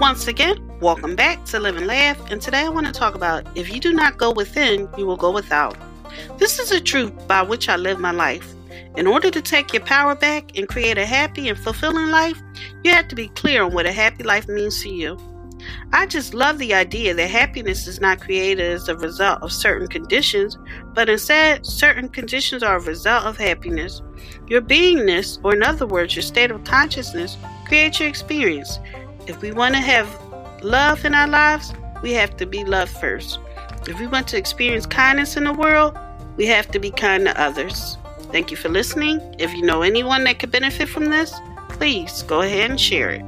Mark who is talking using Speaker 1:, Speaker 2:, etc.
Speaker 1: Once again, welcome back to Live and Laugh, and today I want to talk about if you do not go within, you will go without. This is a truth by which I live my life. In order to take your power back and create a happy and fulfilling life, you have to be clear on what a happy life means to you. I just love the idea that happiness is not created as a result of certain conditions, but instead, certain conditions are a result of happiness. Your beingness, or in other words, your state of consciousness, creates your experience. If we want to have love in our lives, we have to be loved first. If we want to experience kindness in the world, we have to be kind to others. Thank you for listening. If you know anyone that could benefit from this, please go ahead and share it.